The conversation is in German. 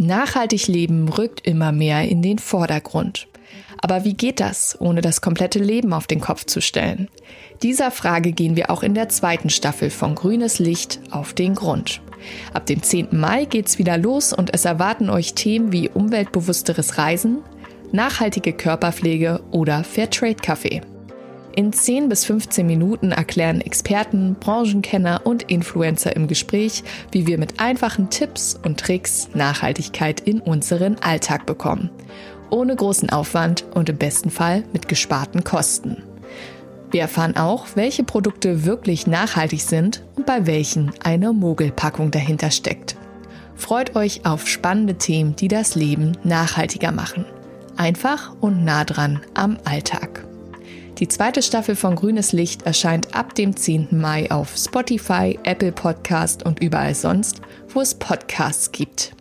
Nachhaltig leben rückt immer mehr in den Vordergrund. Aber wie geht das, ohne das komplette Leben auf den Kopf zu stellen? Dieser Frage gehen wir auch in der zweiten Staffel von Grünes Licht auf den Grund. Ab dem 10. Mai geht's wieder los und es erwarten euch Themen wie umweltbewussteres Reisen, nachhaltige Körperpflege oder Fairtrade-Kaffee. In 10 bis 15 Minuten erklären Experten, Branchenkenner und Influencer im Gespräch, wie wir mit einfachen Tipps und Tricks Nachhaltigkeit in unseren Alltag bekommen. Ohne großen Aufwand und im besten Fall mit gesparten Kosten. Wir erfahren auch, welche Produkte wirklich nachhaltig sind und bei welchen eine Mogelpackung dahinter steckt. Freut euch auf spannende Themen, die das Leben nachhaltiger machen. Einfach und nah dran am Alltag. Die zweite Staffel von Grünes Licht erscheint ab dem 10. Mai auf Spotify, Apple Podcast und überall sonst, wo es Podcasts gibt.